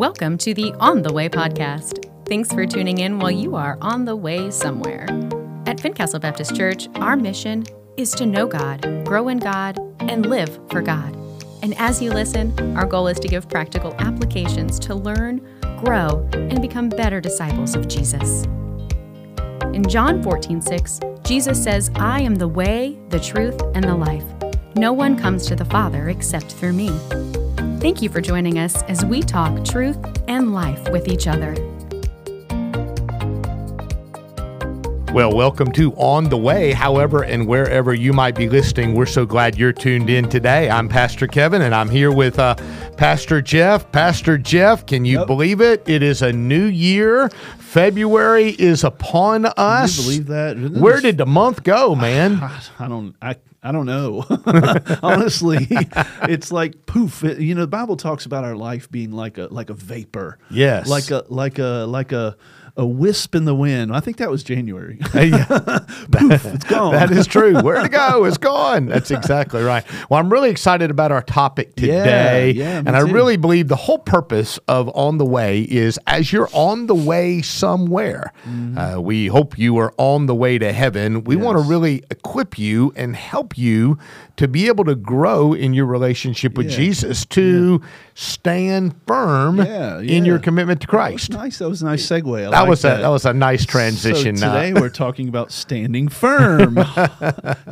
Welcome to the On the Way podcast. Thanks for tuning in while you are on the way somewhere. At Fincastle Baptist Church, our mission is to know God, grow in God, and live for God. And as you listen, our goal is to give practical applications to learn, grow, and become better disciples of Jesus. In John 14, 6, Jesus says, I am the way, the truth, and the life. No one comes to the Father except through me. Thank you for joining us as we talk truth and life with each other. Well, welcome to On the Way, however, and wherever you might be listening. We're so glad you're tuned in today. I'm Pastor Kevin, and I'm here with uh, Pastor Jeff. Pastor Jeff, can you yep. believe it? It is a new year. February is upon us. Can you believe that? Where did the month go, man? I, I don't. I I don't know. Honestly, it's like poof. It, you know, the Bible talks about our life being like a like a vapor. Yes. Like a like a like a a wisp in the wind. I think that was January. Poof, it's gone. that is true. Where to go? It's gone. That's exactly right. Well, I'm really excited about our topic today. Yeah, yeah and I really believe the whole purpose of On the Way is as you're on the way somewhere, mm-hmm. uh, we hope you are on the way to heaven. We yes. want to really equip you and help you to be able to grow in your relationship with yeah. Jesus, to stand firm in your commitment to Christ. That nice. That was a nice segue. I like was that. a that was a nice transition. So today we're talking about standing firm.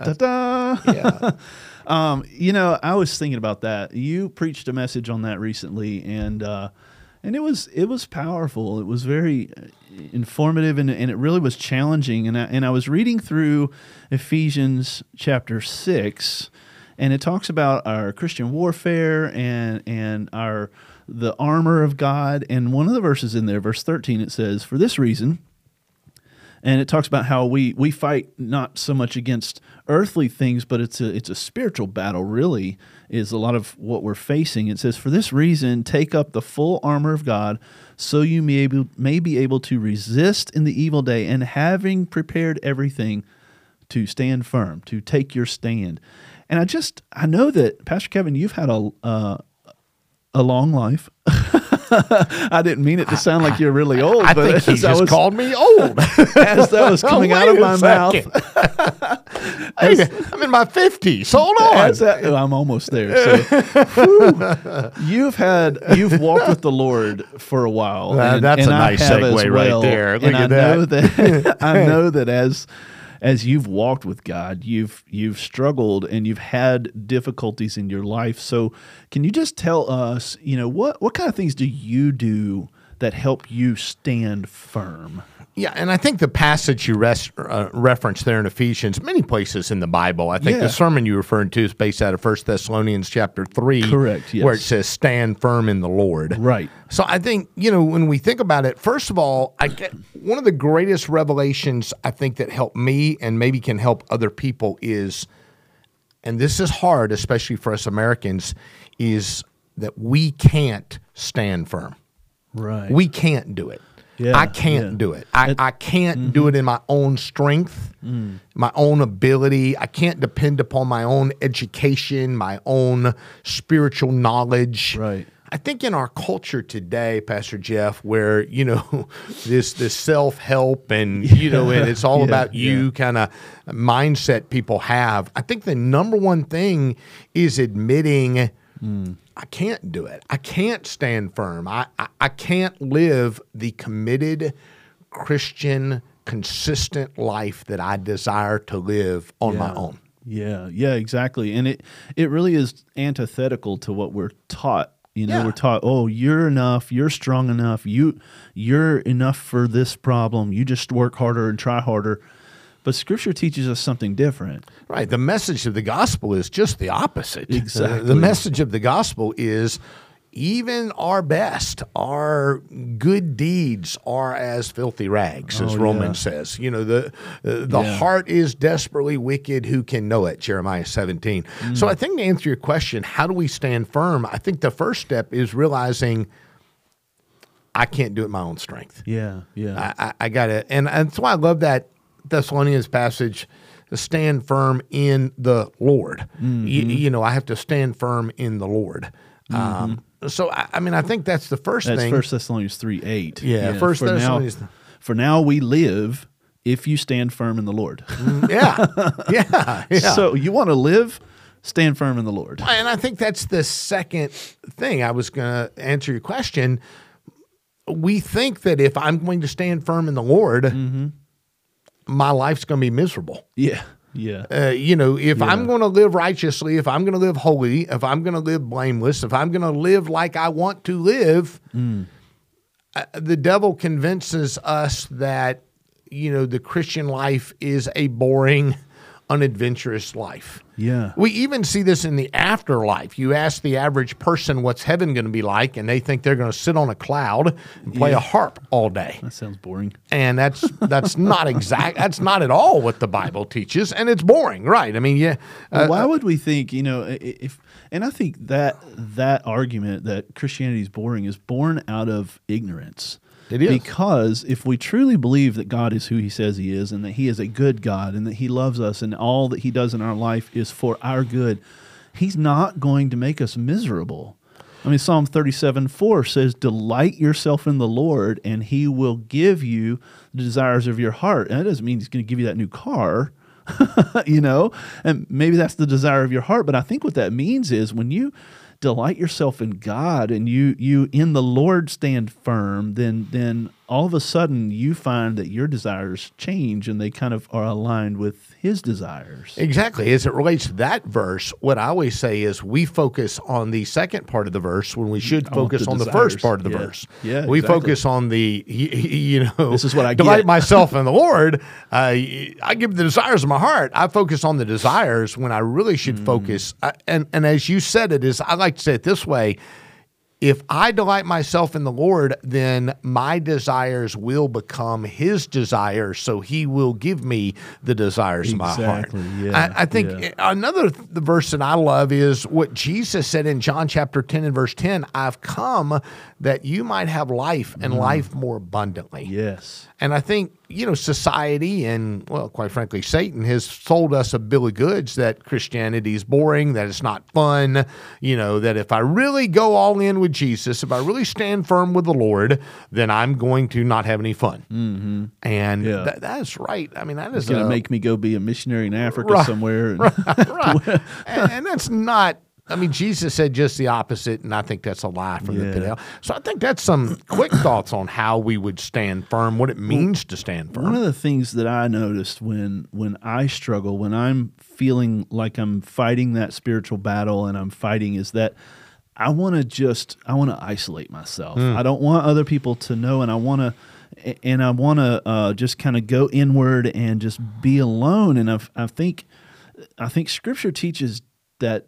Ta-da! Yeah. Um, you know, I was thinking about that. You preached a message on that recently, and uh, and it was it was powerful. It was very uh, informative, and, and it really was challenging. And I, and I was reading through Ephesians chapter six, and it talks about our Christian warfare and and our the armor of God. And one of the verses in there, verse thirteen, it says, "For this reason." and it talks about how we we fight not so much against earthly things, but it's a it's a spiritual battle. Really, is a lot of what we're facing. It says, "For this reason, take up the full armor of God, so you may able may be able to resist in the evil day, and having prepared everything, to stand firm, to take your stand." And I just I know that Pastor Kevin, you've had a uh, a long life. I didn't mean it to sound like you're really old. I, but think he just was, called me old as that was coming out of my mouth. as, I'm in my 50s. Hold on. That, oh, I'm almost there. So, you've had you've walked with the Lord for a while. Uh, and, that's and a nice segue well. right there. Look and at I that. know that I know that as as you've walked with God, you've you've struggled and you've had difficulties in your life. So, can you just tell us, you know, what what kind of things do you do that help you stand firm? Yeah, and I think the passage you res- uh, referenced there in Ephesians, many places in the Bible, I think yeah. the sermon you referred to is based out of 1 Thessalonians chapter 3. Correct, yes. Where it says, stand firm in the Lord. Right. So I think, you know, when we think about it, first of all, I get one of the greatest revelations I think that help me and maybe can help other people is, and this is hard, especially for us Americans, is that we can't stand firm. Right. We can't do it. Yeah, I can't yeah. do it. I, I can't mm-hmm. do it in my own strength, mm. my own ability. I can't depend upon my own education, my own spiritual knowledge. Right. I think in our culture today, Pastor Jeff, where you know this this self help and you know and it's all about you kind of mindset people have. I think the number one thing is admitting mm. I can't do it. I can't stand firm. I, I, I can't live the committed Christian, consistent life that I desire to live on yeah. my own. Yeah, yeah, exactly. And it it really is antithetical to what we're taught. You know, yeah. we're taught, oh, you're enough, you're strong enough, you you're enough for this problem. You just work harder and try harder. But Scripture teaches us something different. Right. The message of the gospel is just the opposite. Exactly. The message of the gospel is even our best, our good deeds are as filthy rags, as oh, Romans yeah. says. You know, the uh, the yeah. heart is desperately wicked. Who can know it? Jeremiah 17. Mm. So I think to answer your question, how do we stand firm? I think the first step is realizing I can't do it my own strength. Yeah, yeah. I, I, I got it. And, and that's why I love that Thessalonians passage stand firm in the Lord. Mm-hmm. You, you know, I have to stand firm in the Lord. Um, so I, I mean, I think that's the first Mm-hmm. That's thing. First Thessalonians three eight. Yeah, First for now, Thessalonians- for now we live if you stand firm in the Lord. yeah, yeah, yeah. So you want to live, stand firm in the Lord. And I think that's the second thing I was going to answer your question. We think that if I'm going to stand firm in the Lord, Mm-hmm. My life's going to be miserable. Yeah, yeah, Uh, you know, if I'm going to live righteously, if I'm going to live holy, if I'm going to live blameless, if I'm going to live like I want to live, Mm. uh, the devil convinces us that, you know, the Christian life is a boring, unadventurous life. yeah. We even see this in the afterlife. You ask the average person what's heaven going to be like, and they think they're going to sit on a cloud and play a harp all day. That sounds boring. And that's that's not exact. That's not at all what the Bible teaches, and it's boring, right? I mean, yeah. Uh, Well, why would we think you know if and i think that that argument that christianity is boring is born out of ignorance It is. because if we truly believe that god is who he says he is and that he is a good god and that he loves us and all that he does in our life is for our good he's not going to make us miserable I mean, Psalm 37 4 says, Delight yourself in the Lord, and he will give you the desires of your heart. And that doesn't mean he's going to give you that new car, you know, and maybe that's the desire of your heart. But I think what that means is when you delight yourself in God and you you in the Lord stand firm, then then all of a sudden you find that your desires change and they kind of are aligned with His desires. Exactly. As it relates to that verse, what I always say is we focus on the second part of the verse when we should focus the on the first part of the Yeah. verse. Yeah, we exactly. focus on the you know. This is what I delight myself in the Lord. Uh, I give the desires of my heart. I focus on the desires when I really should Mm. focus. I, and and as you said, it is. I like to say it this way. If I delight myself in the Lord, then my desires will become His desires. So He will give me the desires of my heart. Yeah, I, I think yeah. another th- the verse that I love is what Jesus said in John chapter 10 and verse 10 I've come that you might have life and Mm. life more abundantly. Yes. And I think, you know, society and, well, quite frankly, Satan has sold us a bill of goods that Christianity is boring, that it's not fun, you know, that if I really go all in with Jesus, if I really stand firm with the Lord, then I'm going to not have any fun. Mm-hmm. And Yeah. that, that's right. I mean, that is going to make me go be a missionary in Africa Right, somewhere. and- right. and, and that's not. I mean, Jesus said just the opposite, and I think that's a lie from the pit hell. So I think that's some quick thoughts on how we would stand firm, what it means to stand firm. One of the things that I noticed when when I struggle, when I'm feeling like I'm fighting that spiritual battle and I'm fighting is that I want to just I want to isolate myself. I don't want other people to know and I want to and I want to uh, just kind of go inward and just be alone and I've, I think I think scripture teaches that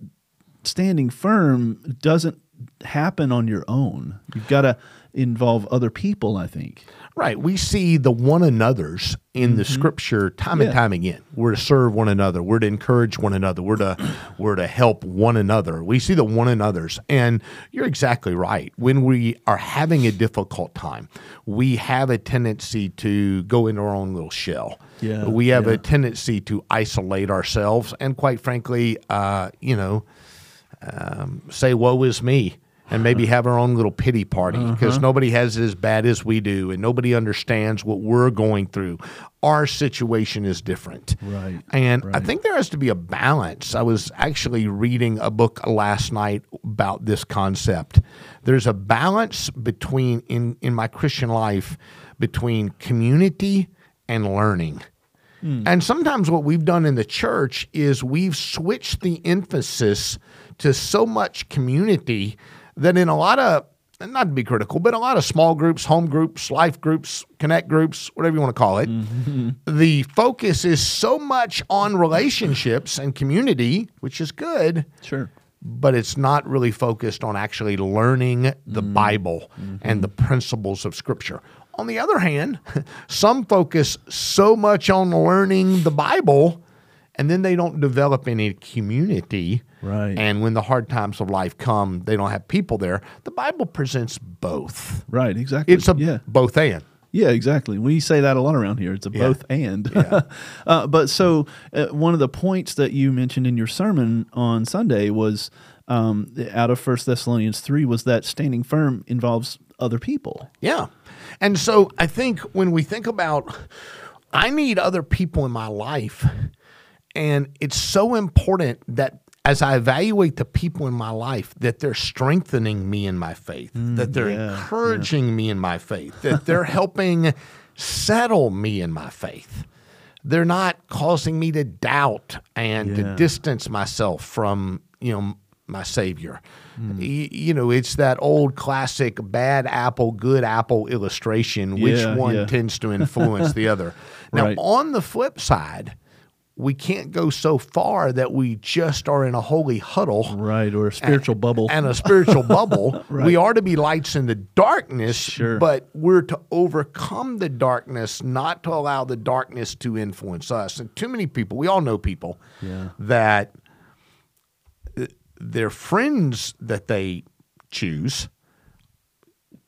standing firm doesn't happen on your own. You've got to involve other people, I think. Right. We see the one another's in the scripture time and Mm-hmm. Time again. We're to serve one another. We're to encourage one another. We're to we're to help one another. We see the one another's. And you're exactly right. When we are having a difficult time, we have a tendency to go into our own little shell. Yeah, We have yeah. a tendency to isolate ourselves and quite frankly, uh, you know, um, say woe is me and maybe have our own little pity party because Uh-huh. nobody has it as bad as we do and nobody understands what we're going through. Our situation is different. Right, and i think there has to be a balance. I was actually reading a book last night about this concept. There's a balance between in in my christian life between community and learning. And sometimes what we've done in the church is we've switched the emphasis to so much community that in a lot of, not to be critical, but a lot of small groups, home groups, life groups, connect groups, whatever you want to call it, the focus is so much on relationships and community, which is good Sure. but it's not really focused on actually learning the Mm. Bible Mm-hmm. and the principles of Scripture. On the other hand, some focus so much on learning the Bible and then they don't develop any community. Right. And when the hard times of life come, they don't have people there. The Bible presents both. Right, exactly. It's a yeah. both and. Yeah, exactly. We say that a lot around here. It's a both and. uh, but so uh, one of the points that you mentioned in your sermon on Sunday was um, out of First Thessalonians three was that standing firm involves other people. Yeah. And so I think when we think about, I need other people in my life, and it's so important that as I evaluate the people in my life, that they're strengthening me in my faith, that they're yeah, encouraging me in my faith, that they're helping settle me in my faith. They're not causing me to doubt and to distance myself from, you know, my Savior. Hmm. Y- You know, it's that old classic bad apple, good apple illustration. Which Yeah, one yeah. tends to influence the other? Now, Right. on the flip side, we can't go so far that we just are in a holy huddle Right, or a spiritual bubble. and a spiritual bubble. We are to be lights in the darkness, Sure. but we're to overcome the darkness, not to allow the darkness to influence us. And too many people, we all know people Yeah. that uh, their friends that they choose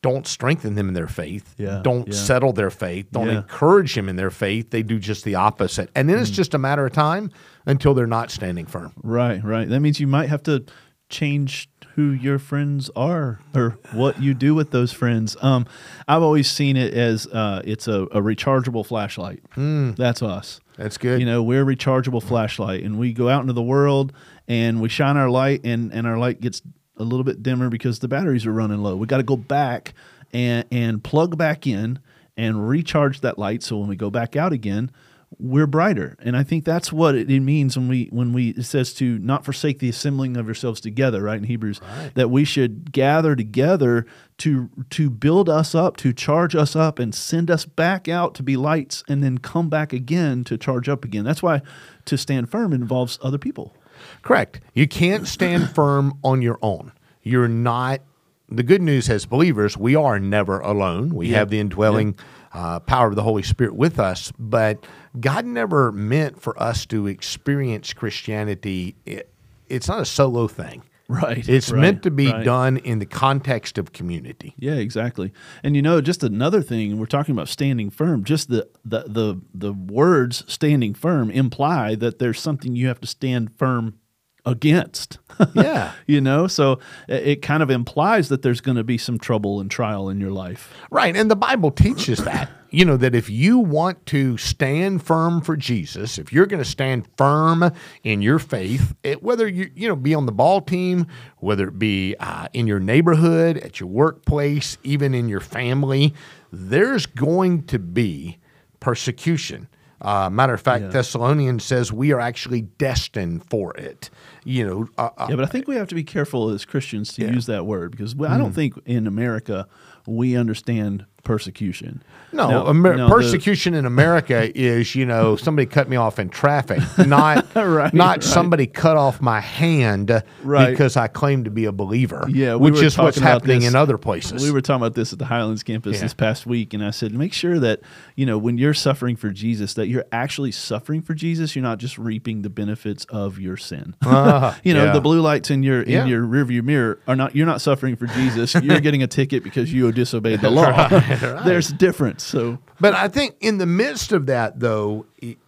don't strengthen them in their faith, Yeah, don't yeah. settle their faith, don't Yeah. encourage them in their faith. They do just the opposite. And then it's Mm. just a matter of time until they're not standing firm. Right, right. That means you might have to change who your friends are or what you do with those friends. Um, I've always seen it as uh, it's a, a rechargeable flashlight. That's us. That's good. You know, we're a rechargeable flashlight, and we go out into the world and we shine our light, and and our light gets a little bit dimmer because the batteries are running low. We got to go back and and plug back in and recharge that light, so when we go back out again, we're brighter. And I think that's what it, it means when we when we it says to not forsake the assembling of yourselves together, right in Hebrews, that we should gather together to to build us up, to charge us up, and send us back out to be lights, and then come back again to charge up again. That's why to stand firm involves other people. Correct. You can't stand firm on your own. You're not. The good news as believers, we are never alone. We have the indwelling uh, power of the Holy Spirit with us, but God never meant for us to experience Christianity. It, it's not a solo thing. Right. It's right, meant to be right. done in the context of community. Yeah, exactly. And you know, just another thing, we're talking about standing firm. Just the the the the words standing firm imply that there's something you have to stand firm against. Yeah. you know, so it, it kind of implies that there's going to be some trouble and trial in your life. Right. And the Bible teaches that, you know, that if you want to stand firm for Jesus, if you're going to stand firm in your faith, it, whether you, you know, be on the ball team, whether it be uh, in your neighborhood, at your workplace, even in your family, there's going to be persecution. Uh, matter of fact, Thessalonians says we are actually destined for it. You know, uh, uh, Yeah, but I think we have to be careful as Christians to use that word because I don't think in America we understand persecution. No, Now- Amer- now the- persecution in America is you know somebody cut me off in traffic, not Right, not right. somebody cut off my hand Right. because I claim to be a believer. Yeah, we which is what's happening this- in other places. We were talking about this at the Highlands campus Yeah. this past week, and I said, make sure that you know when you're suffering for Jesus, that you're actually suffering for Jesus. You're not just reaping the benefits of your sin. Ah, you know, yeah. the blue lights in your Yeah. in your rearview mirror are not. You're not suffering for Jesus. You're getting a ticket because you disobeyed the law. There's a difference. So But I think in the midst of that, though,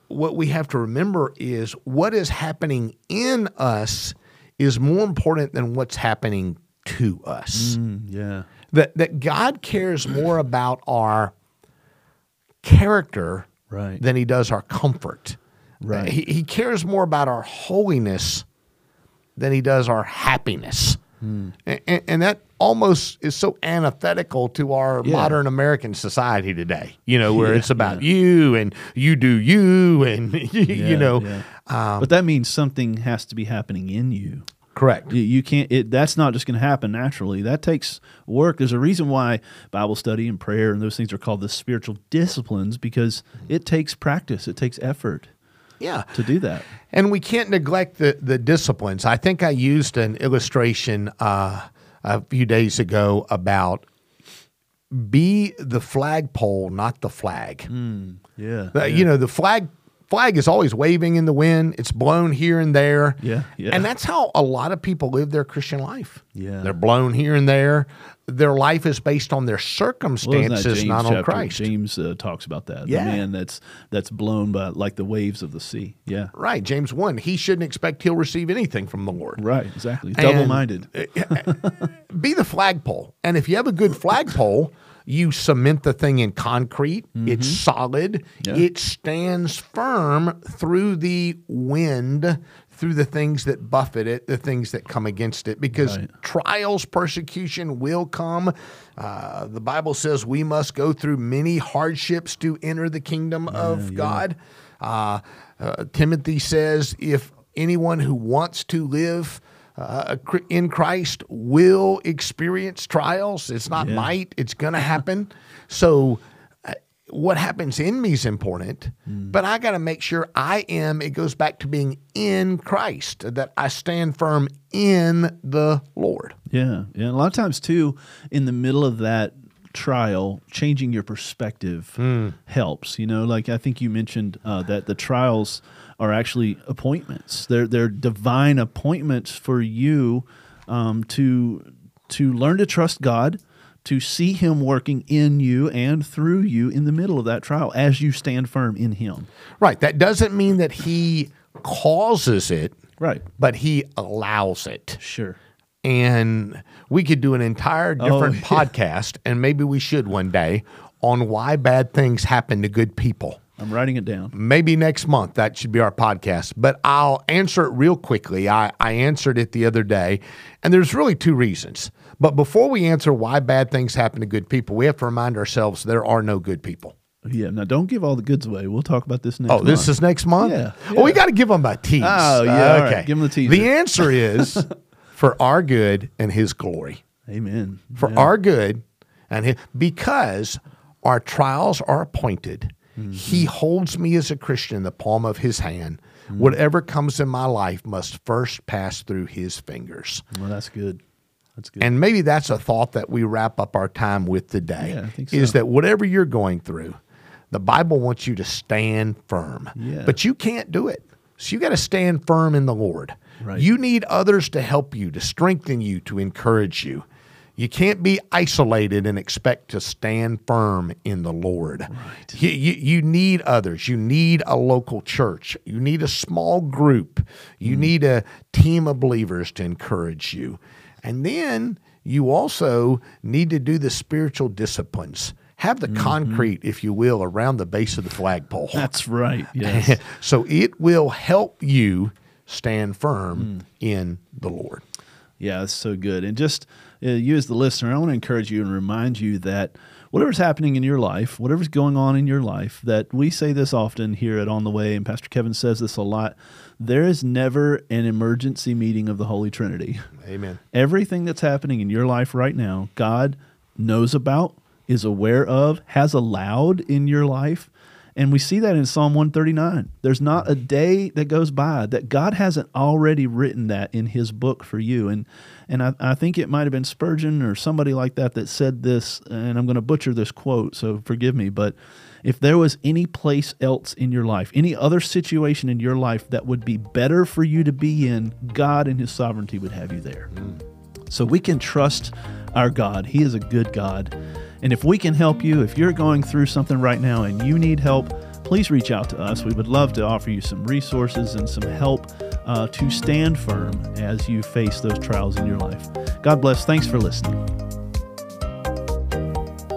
what we have to remember is what is happening in us is more important than what's happening to us. Mm, yeah, That that God cares more about our character Right. than he does our comfort. Right. He, he cares more about our holiness than he does our happiness. Hmm. And, and that almost is so antithetical to our Yeah. modern American society today, you know, where Yeah, it's about you and you do you and, you know, yeah. but that means something has to be happening in you. correct. You, you can't. It, that's not just going to happen naturally. That takes work. There's a reason why Bible study and prayer and those things are called the spiritual disciplines because it takes practice. It takes effort Yeah. to do that. And we can't neglect the, the disciplines. I think I used an illustration uh, a few days ago about be the flagpole, not the flag. Yeah. Uh, You know, the flag flag is always waving in the wind. It's blown here and there. Yeah, yeah. And that's how a lot of people live their Christian life. Yeah. They're blown here and there. Their life is based on their Well, circumstances, James not on chapter- Christ. James uh, talks about that. Yeah. The man that's that's blown by like the waves of the sea. Yeah. Right. James 1. He shouldn't expect he'll receive anything from the Lord. Right. Exactly. Double minded. be the flagpole. And if you have a good flagpole, you cement the thing in concrete. It's solid. Mm-hmm. Yeah. It stands firm through the wind, through the things that buffet it, the things that come against it, because Right. trials, persecution will come. Uh, the Bible says we must go through many hardships to enter the kingdom of God. Uh, uh, Timothy says, if anyone who wants to live uh, in Christ will experience trials. It's not Yeah. might, it's going to happen. so, uh, what happens in me is important, Hmm. but I got to make sure I am, it goes back to being in Christ, that I stand firm in the Lord. Yeah, yeah. A lot of times too, in the middle of that trial, changing your perspective helps. You know, like I think you mentioned uh, that the trials are actually appointments. They're they're divine appointments for you um, to to learn to trust God. To see Him working in you and through you in the middle of that trial as you stand firm in Him. Right. That doesn't mean that He causes it, Right. but He allows it. Sure. and we could do an entire different yeah. podcast, and maybe we should one day on why bad things happen to good people. I'm writing it down. Maybe next month that should be our podcast, but I'll answer it real quickly. I, I answered it the other day, and there's really two reasons. But before we answer why bad things happen to good people, we have to remind ourselves there are no good people. Yeah. Now, don't give all the goods away. We'll talk about this next. Month. Oh, this is next month? Yeah, Oh, we got to give them a tease. Oh, yeah, Okay. Give them the teaser. The answer is for our good and his glory. Amen. for Yeah. our good and hi- because our trials are appointed Mm-hmm. he holds me as a christian in the palm of his hand Mm-hmm. whatever comes in my life must first pass through his fingers Well, that's good. That's good. and maybe that's a thought that we wrap up our time with today Yeah, I think is that whatever you're going through the bible wants you to stand firm Yeah. but you can't do it so you got to stand firm in the lord Right. you need others to help you to strengthen you to encourage you you can't be isolated and expect to stand firm in the Lord. Right. You, you, you need others. You need a local church. You need a small group. You mm. need a team of believers to encourage you. And then you also need to do the spiritual disciplines. Have the mm-hmm. concrete, if you will, around the base of the flagpole. That's right. Yes. so it will help you stand firm mm. in the Lord. yeah, that's so good. And just Uh, you as the listener, I want to encourage you and remind you that whatever's happening in your life, whatever's going on in your life, that we say this often here at On the Way, and Pastor Kevin says this a lot. There is never an emergency meeting of the Holy Trinity. Amen. Everything that's happening in your life right now, God knows about, is aware of, has allowed in your life. And we see that in Psalm 139. There's not a day that goes by that God hasn't already written that in his book for you. And and I, I think it might have been Spurgeon or somebody like that that said this, and I'm going to butcher this quote, so forgive me, but if there was any place else in your life, any other situation in your life that would be better for you to be in, God in his sovereignty would have you there. Mm. So we can trust our God. He is a good God. And if we can help you, if you're going through something right now and you need help, please reach out to us. We would love to offer you some resources and some help uh, to stand firm as you face those trials in your life. God bless. Thanks for listening.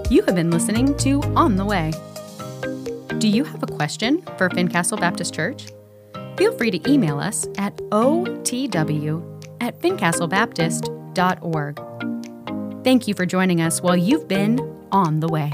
You have been listening to On the Way. Do you have a question for Fincastle Baptist Church? Feel free to email us at otw at fincastlebaptist.org. Thank you for joining us while you've been on the way.